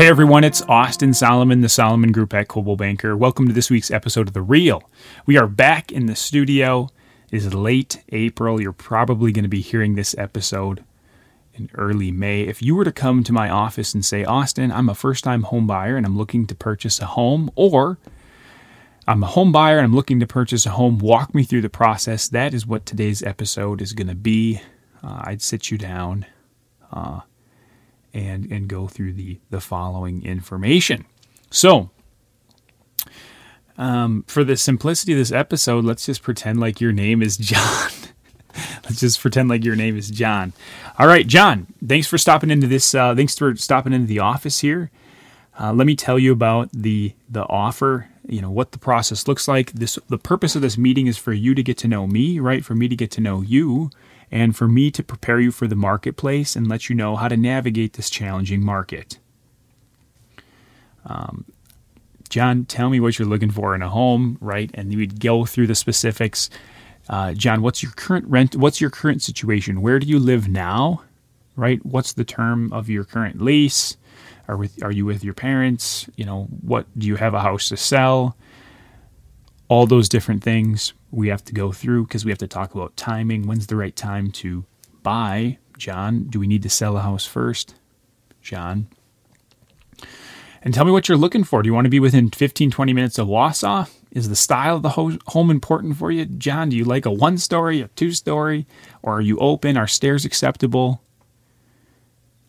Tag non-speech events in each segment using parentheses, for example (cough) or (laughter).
Hey everyone, it's Austin Solomon, the Solomon Group at Coldwell Banker. Welcome to this week's episode of The Real. We are back in the studio. It is late April. You're probably going to be hearing this episode in early May. If you were to come to my office and say, Austin, I'm a first time home buyer and I'm looking to purchase a home, or I'm a home buyer and I'm looking to purchase a home, walk me through the process. That is what today's episode is going to be. Uh, I'd sit you down. Uh, and and go through the the following information. So, um, for the simplicity of this episode, let's just pretend like your name is John. (laughs) let's just pretend like your name is John. All right, John. Thanks for stopping into this. Uh, thanks for stopping into the office here. Uh, let me tell you about the the offer. You know what the process looks like. This the purpose of this meeting is for you to get to know me, right? For me to get to know you and for me to prepare you for the marketplace and let you know how to navigate this challenging market. Um, John, tell me what you're looking for in a home, right? And we'd go through the specifics. Uh, John, what's your current rent? What's your current situation? Where do you live now? Right? What's the term of your current lease? Are with are you with your parents? You know, what do you have a house to sell? All those different things we have to go through because we have to talk about timing. When's the right time to buy? John, do we need to sell a house first? John. And tell me what you're looking for. Do you want to be within 15, 20 minutes of Wausau? Is the style of the home important for you? John, do you like a one story, a two story? Or are you open? Are stairs acceptable?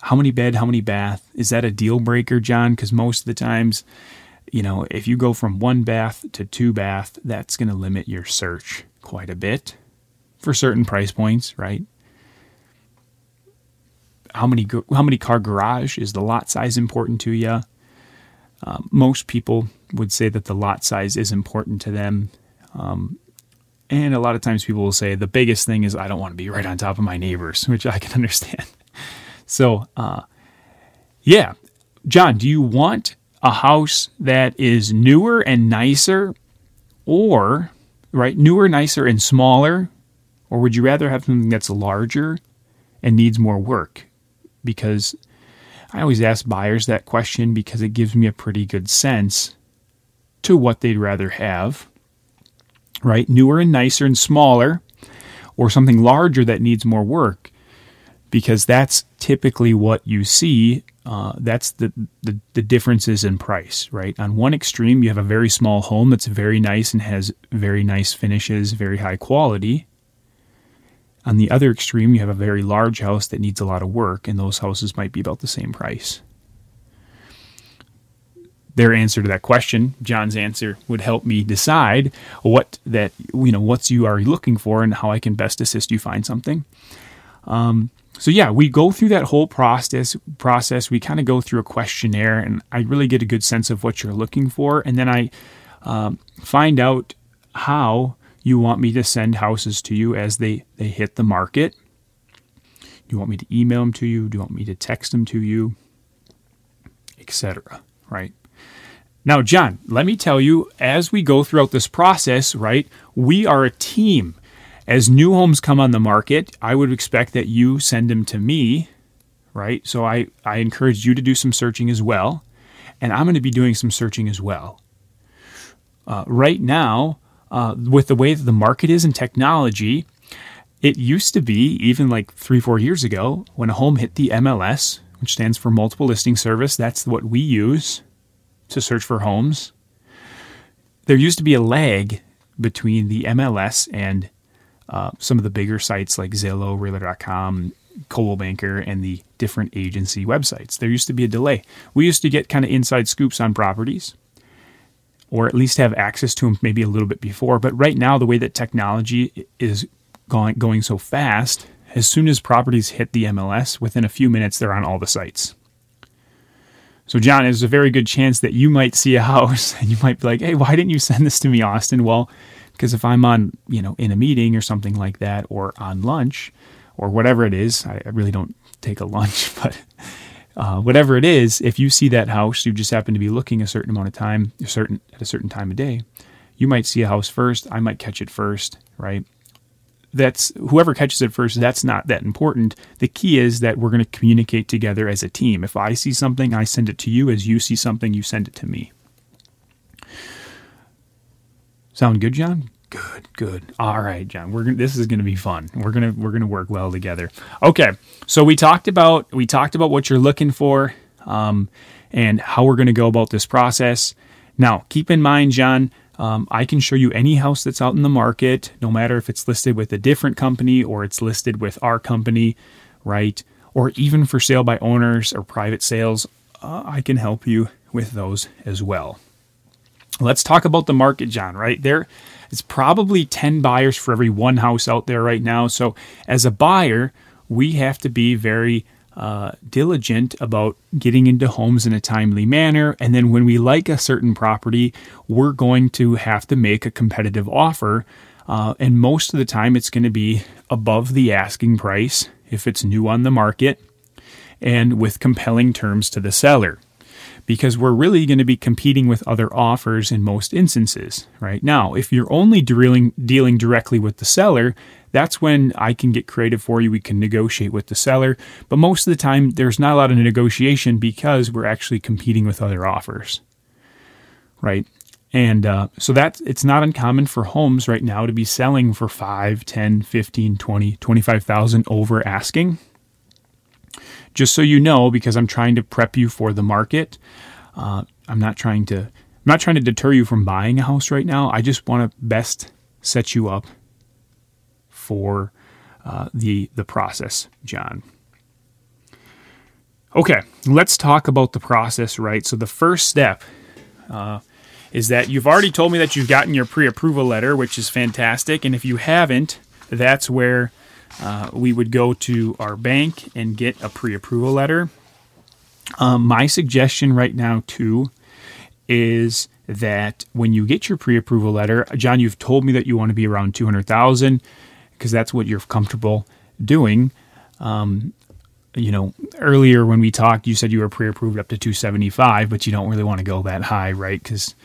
How many bed, how many bath? Is that a deal breaker, John? Because most of the times you know, if you go from one bath to two bath, that's going to limit your search quite a bit for certain price points, right? How many how many car garage is the lot size important to you? Uh, most people would say that the lot size is important to them, um, and a lot of times people will say the biggest thing is I don't want to be right on top of my neighbors, (laughs) which I can understand. so, uh, yeah, John, do you want a house that is newer and nicer or right newer nicer and smaller? Or would you rather have something that's larger and needs more work? Because i always ask buyers that question because it gives me a pretty good sense to what they'd rather have right? Newer and nicer and smaller or something larger that needs more work because that's typically what you see uh, that's the, the, the differences in price, right? On one extreme, you have a very small home that's very nice and has very nice finishes, very high quality. On the other extreme, you have a very large house that needs a lot of work, and those houses might be about the same price. Their answer to that question, John's answer, would help me decide what that you know what you are looking for and how I can best assist you find something. Um, so yeah, we go through that whole process. Process. We kind of go through a questionnaire, and I really get a good sense of what you're looking for, and then I um, find out how you want me to send houses to you as they they hit the market. Do you want me to email them to you? Do you want me to text them to you? Etc. Right. Now, John, let me tell you, as we go throughout this process, right, we are a team. As new homes come on the market, I would expect that you send them to me, right? So I, I encourage you to do some searching as well. And I'm going to be doing some searching as well. Uh, right now, uh, with the way that the market is in technology, it used to be, even like three, four years ago, when a home hit the MLS, which stands for Multiple Listing Service, that's what we use to search for homes. There used to be a lag between the MLS and uh, some of the bigger sites like Zillow, Realtor.com, Coldwell Banker, and the different agency websites. There used to be a delay. We used to get kind of inside scoops on properties, or at least have access to them maybe a little bit before. But right now, the way that technology is going going so fast, as soon as properties hit the MLS, within a few minutes they're on all the sites. So, John, there's a very good chance that you might see a (laughs) house and you might be like, hey, why didn't you send this to me, Austin? Well, because if I'm on, you know, in a meeting or something like that, or on lunch, or whatever it is, I, I really don't take a (laughs) lunch, but uh, whatever it is, if you see that house, you just happen to be looking a certain amount of time, a certain at a certain time of day, you might see a house first. I might catch it first, right? that's whoever catches it first, that's not that important. The key is that we're going to communicate together as a team. If I see something, I send it to you. As you see something, you send it to me. Sound good, John? Good, good. All right, John. We're gonna, this is going to be fun. We're gonna we're gonna work well together. Okay, so we talked about we talked about what you're looking for, um, and how we're going to go about this process. Now, keep in mind, John. Um, I can show you any house that's out in the market, no matter if it's listed with a different company or it's listed with our company, right? Or even for sale by owners or private sales. Uh, I can help you with those as well. Let's talk about the market, John, right? There is probably 10 buyers for every one house out there right now. So, as a buyer, we have to be very uh, diligent about getting into homes in a timely manner. And then, when we like a certain property, we're going to have to make a competitive offer. Uh, and most of the time, it's going to be above the asking price if it's new on the market and with compelling terms to the seller because we're really going to be competing with other offers in most instances, right? Now, if you're only dealing dealing directly with the seller, that's when I can get creative for you. We can negotiate with the seller, but most of the time there's not a lot of negotiation because we're actually competing with other offers, right? And uh, so that it's not uncommon for homes right now to be selling for 5, 10, 15, 20, 25,000 over asking just so you know, because I'm trying to prep you for the market. Uh, I'm not trying to I'm not trying to deter you from buying a house right now. I just want to best set you up for uh, the the process, John. Okay, let's talk about the process, right? So the first step uh, is that you've already told me that you've gotten your pre-approval letter, which is fantastic, and if you haven't, that's where uh, we would go to our bank and get a pre approval letter. Um, my suggestion right now, too, is that when you get your pre approval letter, John, you've told me that you want to be around 200,000 because that's what you're comfortable doing. Um, you know, earlier when we talked, you said you were pre approved up to 275, but you don't really want to go that high, right? Because,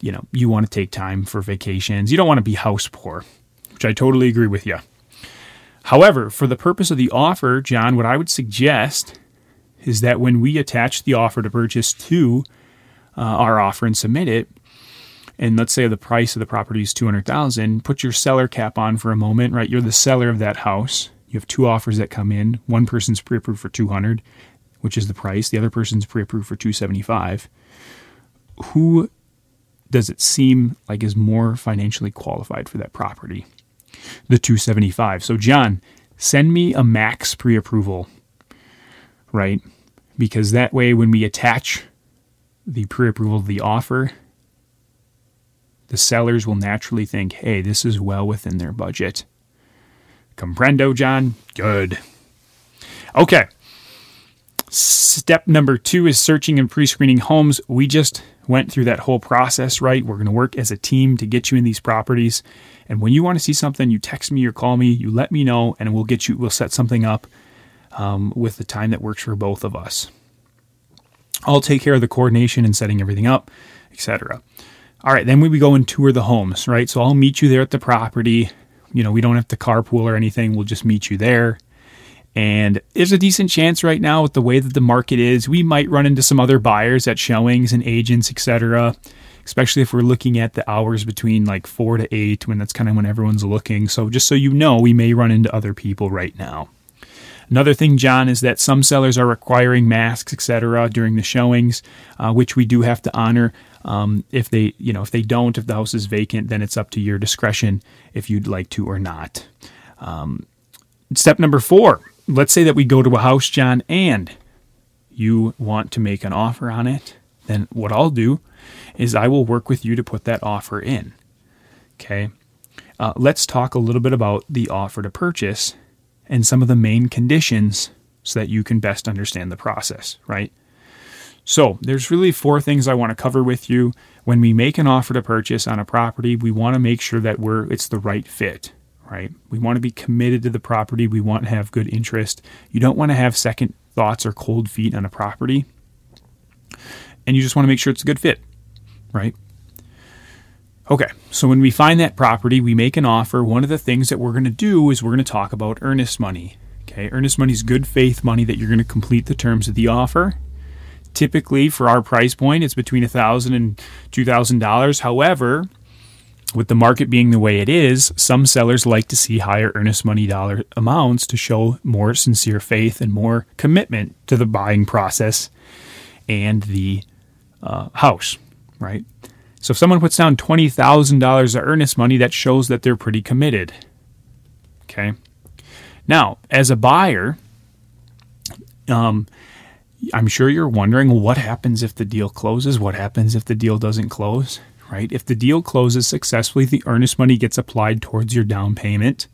you know, you want to take time for vacations. You don't want to be house poor, which I totally agree with you. However, for the purpose of the offer, John, what I would suggest is that when we attach the offer to purchase to uh, our offer and submit it, and let's say the price of the property is 200,000, put your seller cap on for a moment, right? You're the seller of that house. You have two offers that come in. One person's pre-approved for 200, which is the price. The other person's pre-approved for 275. Who does it seem like is more financially qualified for that property? The 275. So, John, send me a max pre approval, right? Because that way, when we attach the pre approval to the offer, the sellers will naturally think, hey, this is well within their budget. Comprendo, John? Good. Okay. Step number two is searching and pre screening homes. We just went through that whole process, right? We're going to work as a team to get you in these properties. And when you want to see something, you text me or call me, you let me know, and we'll get you, we'll set something up um, with the time that works for both of us. I'll take care of the coordination and setting everything up, etc. All right, then we go and tour the homes, right? So I'll meet you there at the property. You know, we don't have to carpool or anything. We'll just meet you there. And there's a decent chance right now with the way that the market is, we might run into some other buyers at showings and agents, etc especially if we're looking at the hours between like four to eight when that's kind of when everyone's looking. So just so you know, we may run into other people right now. Another thing, John, is that some sellers are requiring masks, etc., during the showings, uh, which we do have to honor. Um, if they, you know, if they don't, if the house is vacant, then it's up to your discretion if you'd like to or not. Um, step number four: Let's say that we go to a house, John, and you want to make an offer on it. Then what I'll do is I will work with you to put that offer in. Okay. Uh, let's talk a little bit about the offer to purchase and some of the main conditions so that you can best understand the process, right? So, there's really four things I want to cover with you. When we make an offer to purchase on a property, we want to make sure that we're it's the right fit, right? We want to be committed to the property, we want to have good interest. You don't want to have second thoughts or cold feet on a property. And you just want to make sure it's a good fit right? Okay, so when we find that property, we make an offer. One of the things that we're going to do is we're going to talk about earnest money. Okay, earnest money is good faith money that you're going to complete the terms of the offer. Typically, for our price point, it's between $1,000 and $2,000. However, with the market being the way it is, some sellers like to see higher earnest money dollar amounts to show more sincere faith and more commitment to the buying process and the uh, house, right? So if someone puts down $20,000 of earnest money, that shows that they're pretty committed. Okay. Now, as a buyer, um, I'm sure you're wondering what happens if the deal closes? What happens if the deal doesn't close? Right? If the deal closes successfully, the earnest money gets applied towards your down payment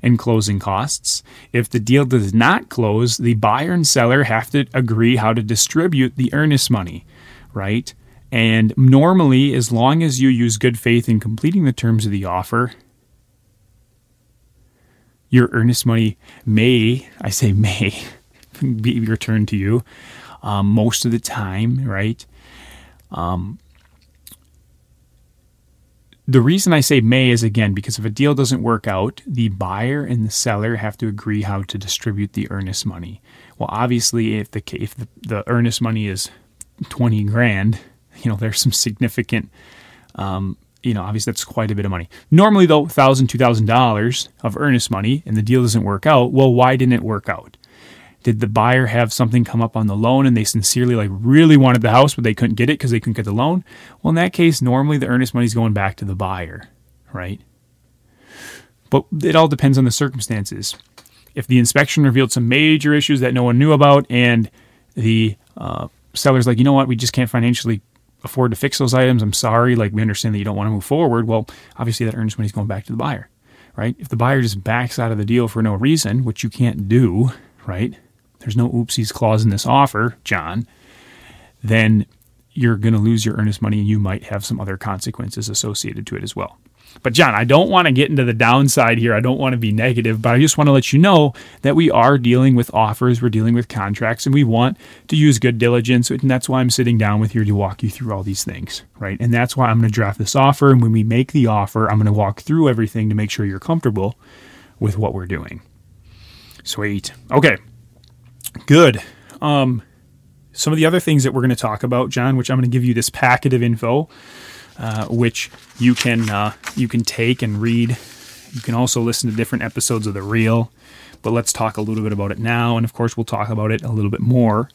and closing costs. If the deal does not close, the buyer and seller have to agree how to distribute the earnest money, right? And normally, as long as you use good faith in completing the terms of the offer, your earnest money may, I say may, (laughs) be returned to you um, most of the time, right? Um, the reason I say may is again because if a deal doesn't work out, the buyer and the seller have to agree how to distribute the earnest money. Well, obviously, if the if the, the earnest money is twenty grand, you know there's some significant um, you know, obviously that's quite a bit of money. Normally, though, thousand, two thousand dollars of earnest money, and the deal doesn't work out. Well, why didn't it work out? Did the buyer have something come up on the loan and they sincerely, like, really wanted the house, but they couldn't get it because they couldn't get the loan? Well, in that case, normally the earnest money is going back to the buyer, right? But it all depends on the circumstances. If the inspection revealed some major issues that no one knew about, and the uh, seller's like, you know what, we just can't financially afford to fix those items. I'm sorry. Like, we understand that you don't want to move forward. Well, obviously, that earnest money is going back to the buyer, right? If the buyer just backs out of the deal for no reason, which you can't do, right? There's no oopsies clause in this offer, John, then you're going to lose your earnest money and you might have some other consequences associated to it as well. But, John, I don't want to get into the downside here. I don't want to be negative, but I just want to let you know that we are dealing with offers, we're dealing with contracts, and we want to use good diligence. And that's why I'm sitting down with you to walk you through all these things, right? And that's why I'm going to draft this offer. And when we make the offer, I'm going to walk through everything to make sure you're comfortable with what we're doing. Sweet. Okay. Good. Um, some of the other things that we're going to talk about, John, which I'm going to give you this packet of info uh, which you can uh, you can take and read. You can also listen to different episodes of the Real. But let's talk a little bit about it now, and of course, we'll talk about it a little bit more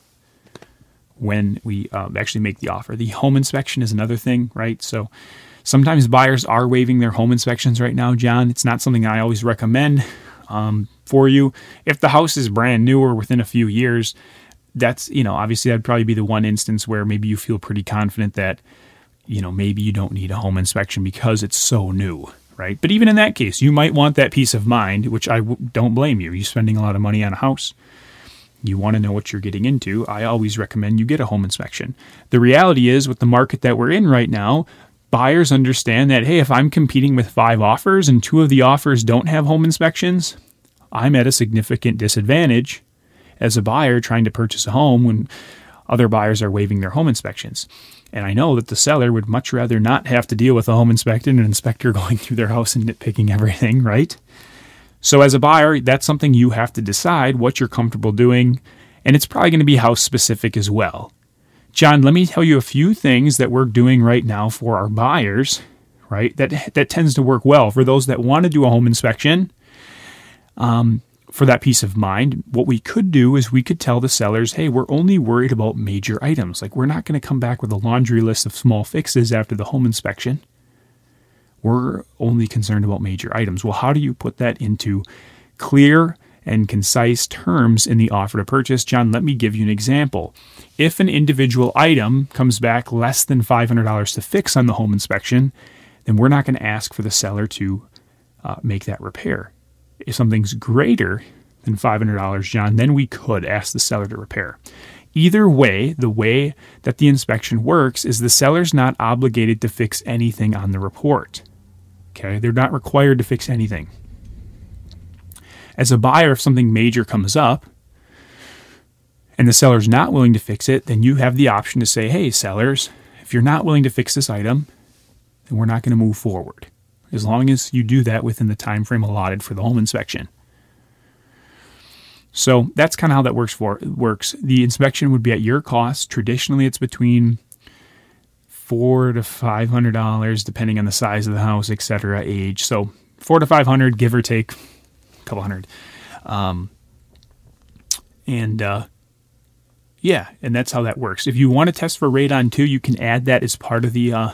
when we uh, actually make the offer. The home inspection is another thing, right? So sometimes buyers are waiving their home inspections right now, John. It's not something I always recommend um, for you. If the house is brand new or within a few years, that's, you know, obviously that'd probably be the one instance where maybe you feel pretty confident that you know, maybe you don't need a home inspection because it's so new, right? But even in that case, you might want that peace of mind, which I w- don't blame you. You're spending a lot of money on a house. You want to know what you're getting into. I always recommend you get a home inspection. The reality is, with the market that we're in right now, buyers understand that, hey, if I'm competing with five offers and two of the offers don't have home inspections, I'm at a significant disadvantage as a buyer trying to purchase a home when other buyers are waiving their home inspections. And I know that the seller would much rather not have to deal with a home inspector and an inspector (laughs) going through their house and nitpicking everything, right? So, as a buyer, that's something you have to decide what you're comfortable doing, and it's probably going to be house specific as well. John, let me tell you a few things that we're doing right now for our buyers, right? That that tends to work well for those that want to do a home inspection. Um, for that peace of mind, what we could do is we could tell the sellers, hey, we're only worried about major items. Like, we're not going to come back with a laundry list of small fixes after the home inspection. We're only concerned about major items. Well, how do you put that into clear and concise terms in the offer to purchase? John, let me give you an example. If an individual item comes back less than $500 to fix on the home inspection, then we're not going to ask for the seller to uh, make that repair if something's greater than $500, John, then we could ask the seller to repair. Either way, the way that the inspection works is the seller's not obligated to fix anything on the report. Okay, they're not required to fix anything. As a buyer, if something major comes up and the seller's not willing to fix it, then you have the option to say, hey, sellers, if you're not willing to fix this item, then we're not going to move forward. As long as you do that within the time frame allotted for the home inspection. So that's kind of how that works for works. The inspection would be at your cost. Traditionally, it's between four to five hundred dollars, depending on the size of the house, etc., age. So four to five hundred, give or take, a couple hundred. Um, and uh, yeah, and that's how that works. If you want to test for radon too, you can add that as part of the uh,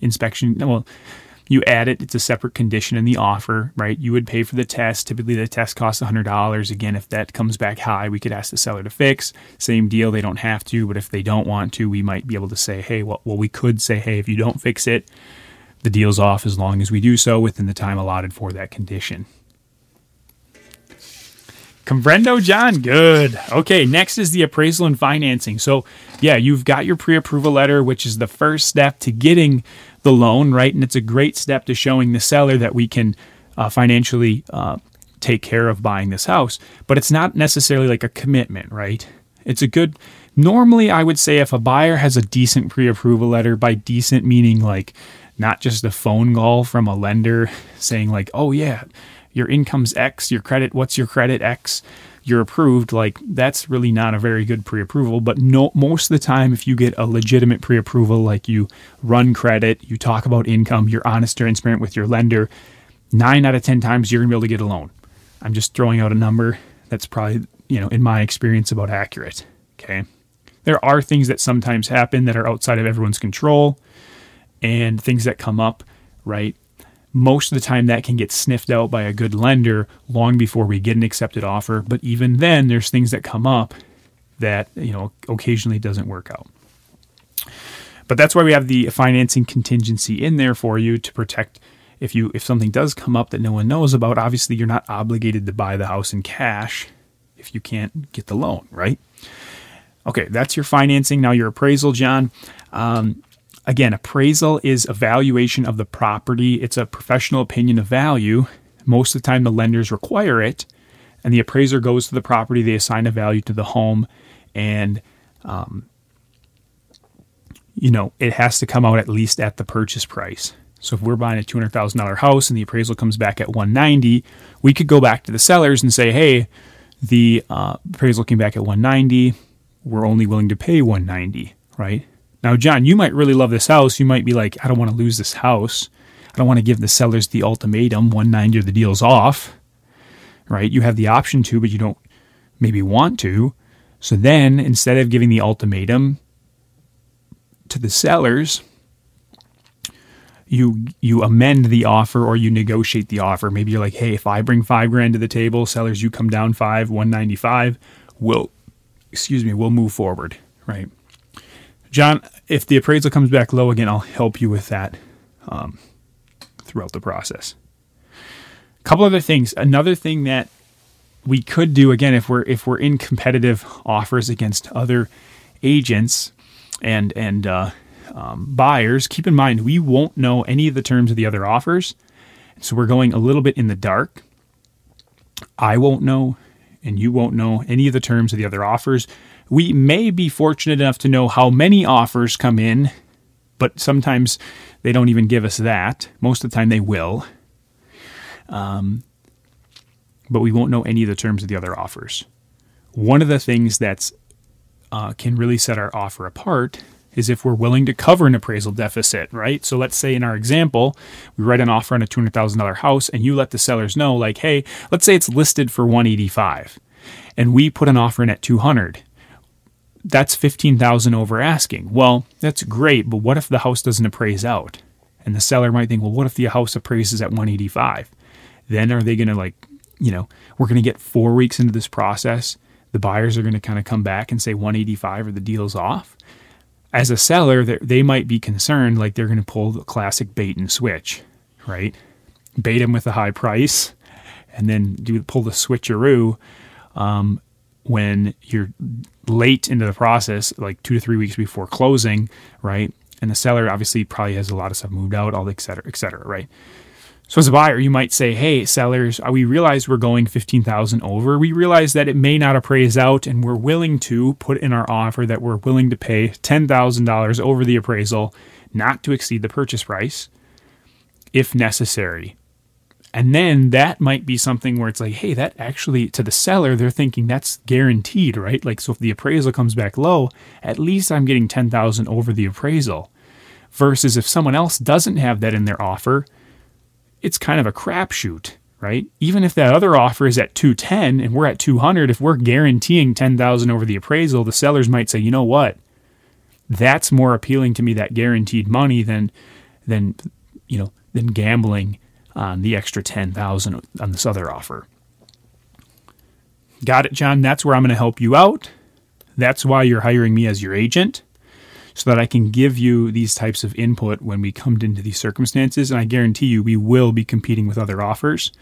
inspection. Well, you add it, it's a separate condition in the offer, right? You would pay for the test. Typically, the test costs $100. Again, if that comes back high, we could ask the seller to fix. Same deal, they don't have to, but if they don't want to, we might be able to say, hey, well, well we could say, hey, if you don't fix it, the deal's off as long as we do so within the time allotted for that condition. Comprendo, John. Good. Okay, next is the appraisal and financing. So, yeah, you've got your pre approval letter, which is the first step to getting the loan, right? And it's a great step to showing the seller that we can uh, financially uh, take care of buying this house. But it's not necessarily like a commitment, right? It's a good, normally, I would say if a buyer has a decent pre approval letter, by decent meaning like not just a phone call from a lender saying, like, oh, yeah your income's X, your credit, what's your credit X, you're approved. Like that's really not a very good pre-approval. But no, most of the time, if you get a legitimate pre-approval, like you run credit, you talk about income, you're honest, transparent with your lender, nine out of ten times you're gonna be able to get a loan. I'm just throwing out a number that's probably you know in my experience about accurate. Okay. There are things that sometimes happen that are outside of everyone's control and things that come up, right? Most of the time that can get sniffed out by a good lender long before we get an accepted offer. But even then there's things that come up that you know occasionally doesn't work out. But that's why we have the financing contingency in there for you to protect. If you if something does come up that no one knows about obviously you're not obligated to buy the house in cash if you can't get the loan right? Okay that's your financing. Now your appraisal john. Um, Again, appraisal is evaluation of the property. It's a professional opinion of value. Most of the time, the lenders require it, and the appraiser goes to the property. They assign a value to the home, and um, you know it has to come out at least at the purchase price. So if we're buying a two hundred thousand dollar house and the appraisal comes back at one ninety, we could go back to the sellers and say, "Hey, the uh, appraisal came back at one ninety. We're only willing to pay one ninety, right?" Now, John, you might really love this house. You might be like, I don't want to lose this house. I don't want to give the sellers the ultimatum 190 or the deal's off. Right? You have the option to, but you don't maybe want to. So then, instead of giving the ultimatum to the sellers, you you amend the offer or you negotiate the offer. Maybe you're like, hey, if I bring five grand to the table, sellers, you come down five, 195, we'll excuse me, we'll move forward. Right. John, if the appraisal comes back low again, I'll help you with that um, throughout the process. A couple other things. Another thing that we could do again if we're if we're in competitive offers against other agents and and uh, um, buyers, keep in mind we won't know any of the terms of the other offers, so we're going a little bit in the dark. I won't know, and you won't know any of the terms of the other offers. We may be fortunate enough to know how many offers come in, but sometimes they don't even give us that. Most of the time they will. Um, but we won't know any of the terms of the other offers. One of the things that uh, can really set our offer apart is if we're willing to cover an appraisal deficit, right? So let's say in our example, we write an offer on a $200,000 house and you let the sellers know like, "Hey, let's say it's listed for 185 and we put an offer in at 200 that's 15,000 over asking. Well, that's great, but what if the house doesn't appraise out? And the seller might think, well, what if the house appraises at 185? Then are they going to like, you know, we're going to get 4 weeks into this process, the buyers are going to kind of come back and say 185 or the deal's off. As a seller, they might be concerned like they're going to pull the classic bait and switch, right? Bait them with a high price and then do pull the switcheroo um, when you're late into the process, like two to three weeks before closing, right? And the seller obviously probably has a lot of stuff moved out, all the et cetera, et cetera, right? So as a buyer, you might say, "Hey, sellers, uh, we realize we're going fifteen thousand over. We realize that it may not appraise out, and we're willing to put in our offer that we're willing to pay ten thousand dollars over the appraisal, not to exceed the purchase price." if necessary. And then that might be something where it's like, hey, that actually to the seller, they're thinking that's guaranteed, right? Like, so if the appraisal comes back low, at least I'm getting 10,000 over the appraisal. Versus if someone else doesn't have that in their offer, it's kind of a crapshoot, right? Even if that other offer is at 210 and we're at 200, if we're guaranteeing 10,000 over the appraisal, the sellers might say, you know what? That's more appealing to me, that guaranteed money, than, than, you know, than gambling on the extra 10,000 on this other offer. Got it, John? That's where I'm going to help you out. That's why you're hiring me as your agent so that I can give you these types of input when we come into these circumstances and I guarantee you we will be competing with other offers.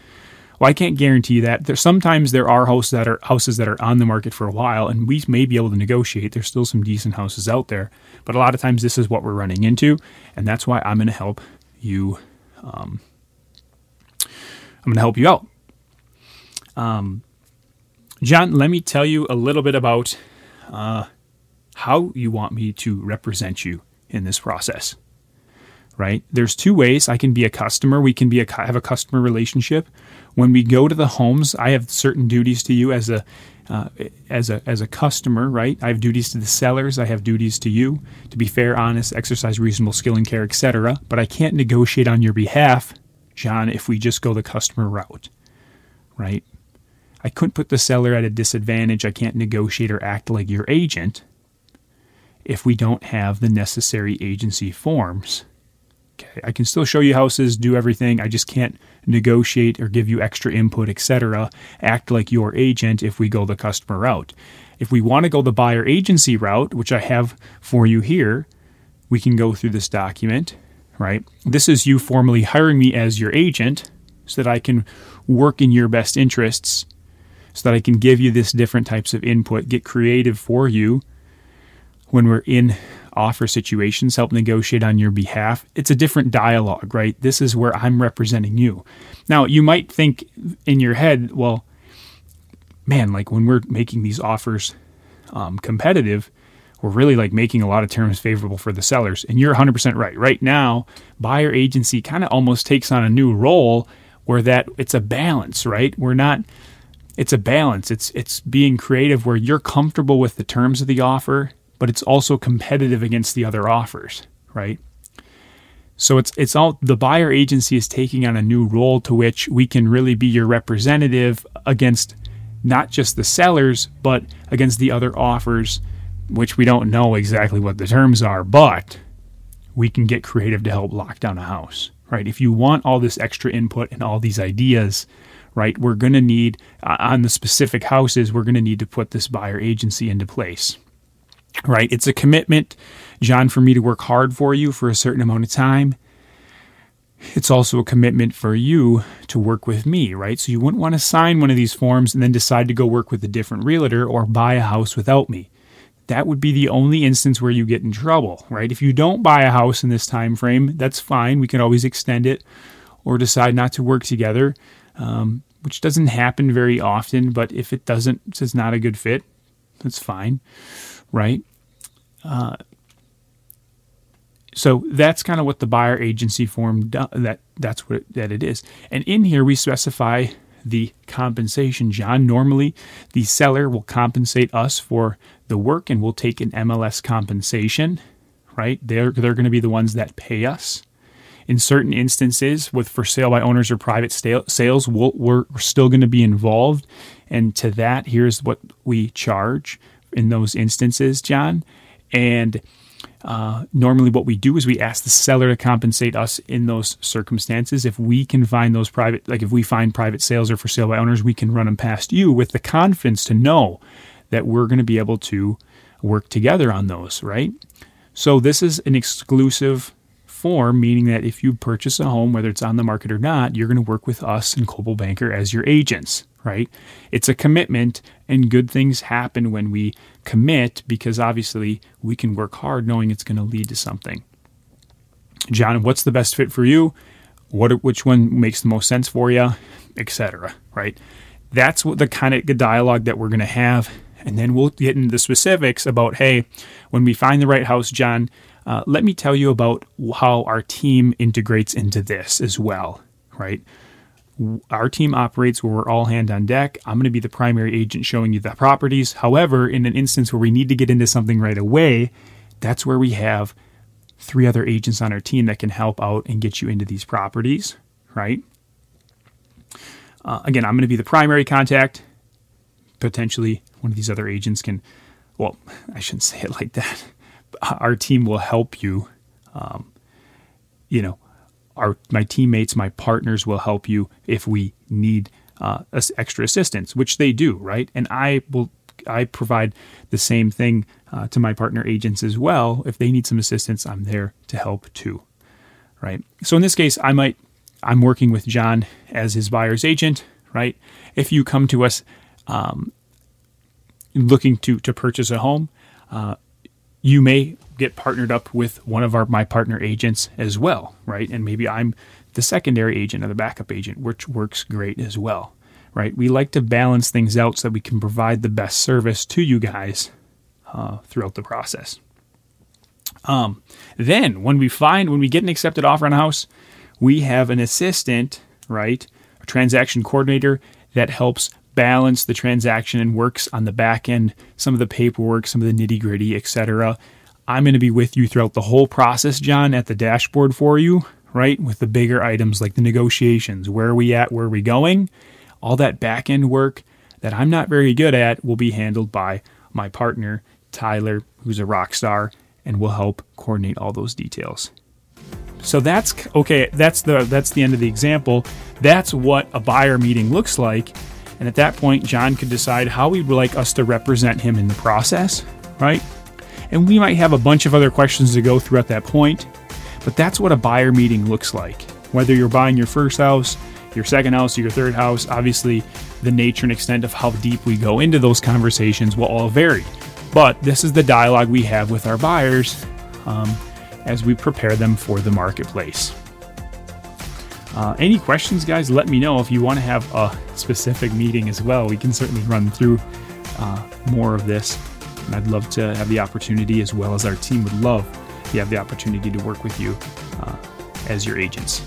Well, I can't guarantee that. There sometimes there are houses that are houses that are on the market for a while and we may be able to negotiate. There's still some decent houses out there, but a lot of times this is what we're running into, and that's why I'm going to help you um, I'm going to help you out. Um, John, let me tell you a little bit about uh, how you want me to represent you in this process. Right? There's two ways. I can be a customer. We can be a have a customer relationship. When we go to the homes, I have certain duties to you as a uh, as a as a customer. Right? I have duties to the sellers. I have duties to you to be fair, honest, exercise reasonable skill and care, etc. But I can't negotiate on your behalf John, if we just go the customer route, right? I couldn't put the seller at a disadvantage. I can't negotiate or act like your agent if we don't have the necessary agency forms. Okay, I can still show you houses, do everything. I just can't negotiate or give you extra input, etc. Act like your agent if we go the customer route. If we want to go the buyer agency route, which I have for you here, we can go through this document right? This is you formally hiring me as your agent so that I can work in your best interests, so that I can give you this different types of input, get creative for you when we're in offer situations, help negotiate on your behalf. It's a different dialogue, right? This is where I'm representing you. Now, you might think in your head, well, man, like when we're making these offers um, competitive, we're really like making a lot of terms favorable for the sellers. And you're 100% right. Right now, buyer agency kind of almost takes on a new role where that it's a balance, right? We're not it's a balance. It's it's being creative where you're comfortable with the terms of the offer, but it's also competitive against the other offers, right? So it's it's all the buyer agency is taking on a new role to which we can really be your representative against not just the sellers, but against the other offers which we don't know exactly what the terms are, but we can get creative to help lock down a house, right? If you want all this extra input and all these ideas, right, we're going to need, uh, on the specific houses, we're going to need to put this buyer agency into place, right? It's a commitment, John, for me to work hard for you for a certain amount of time. It's also a commitment for you to work with me, right? So you wouldn't want to sign one of these forms and then decide to go work with a different realtor or buy a house without me that would be the only instance where you get in trouble, right? If you don't buy a house in this time frame, that's fine. We can always extend it or decide not to work together, um, which doesn't happen very often. But if it doesn't, it's not a good fit. That's fine, right? Uh, so that's kind of what the buyer agency form do, that that's what it, that it is. And in here we specify the compensation, John. Normally, the seller will compensate us for the work and we'll take an MLS compensation, right? They're, they're going to be the ones that pay us. In certain instances, with for sale by owners or private sales, we we are still going to be involved. And to that, here's what we charge in those instances, John. And uh, normally, what we do is we ask the seller to compensate us in those circumstances. If we can find those private, like if we find private sales or for sale by owners, we can run them past you with the confidence to know that we're going to be able to work together on those, right? So, this is an exclusive form, meaning that if you purchase a home, whether it's on the market or not, you're going to work with us and Coldwell Banker as your agents right? It's a commitment, and good things happen when we commit because obviously we can work hard knowing it's going to lead to something. John, what's the best fit for you? What, which one makes the most sense for you, etc. Right? That's what the kind of dialogue that we're going to have, and then we'll get into the specifics about hey, when we find the right house, John, uh, let me tell you about how our team integrates into this as well, right? Our team operates where we're all hand on deck. I'm going to be the primary agent showing you the properties. However, in an instance where we need to get into something right away, that's where we have three other agents on our team that can help out and get you into these properties, right? Uh, again, I'm going to be the primary contact. Potentially, one of these other agents can, well, (laughs) I shouldn't say it like that. (laughs) Our team will help you. Um, you know, our my teammates, my partners will help you if we need uh, extra assistance, which they do, right? And I will I provide the same thing uh, to my partner agents as well. If they need some assistance, I'm there to help too, right? So in this case, I might I'm working with John as his buyer's agent, right? If you come to us um, looking to to purchase a home, uh, you may get partnered up with one of our my partner agents as well, right? And maybe I'm the secondary agent or the backup agent, which works great as well, right? We like to balance things out so that we can provide the best service to you guys uh, throughout the process. Um, then, when we find when we get an accepted offer on a house, we have an assistant, right? A transaction coordinator that helps balance the transaction and works on the back end, some of the paperwork, some of the nitty gritty, etc. I'm going to be with you throughout the whole process, John, at the dashboard for you, right? With the bigger items like the negotiations, where are we at, where are we going? All that back end work that I'm not very good at will be handled by my partner, Tyler, who's a rock star, and will help coordinate all those details. So that's okay, that's the that's the end of the example. That's what a buyer meeting looks like. And at that point, John could decide how he would like us to represent him in the process, right? And we might have a bunch of other questions to go through at that point, but that's what a buyer meeting looks like. Whether you're buying your first house, your second house, your third house, obviously the nature and extent of how deep we go into those conversations will all vary. But this is the dialogue we have with our buyers um, as we prepare them for the marketplace. Uh, any questions, guys? Let me know if you want to have a specific meeting as well. We can certainly run through uh, more of this. And I'd love to have the opportunity, as well as our team would love to have the opportunity to work with you uh, as your agents.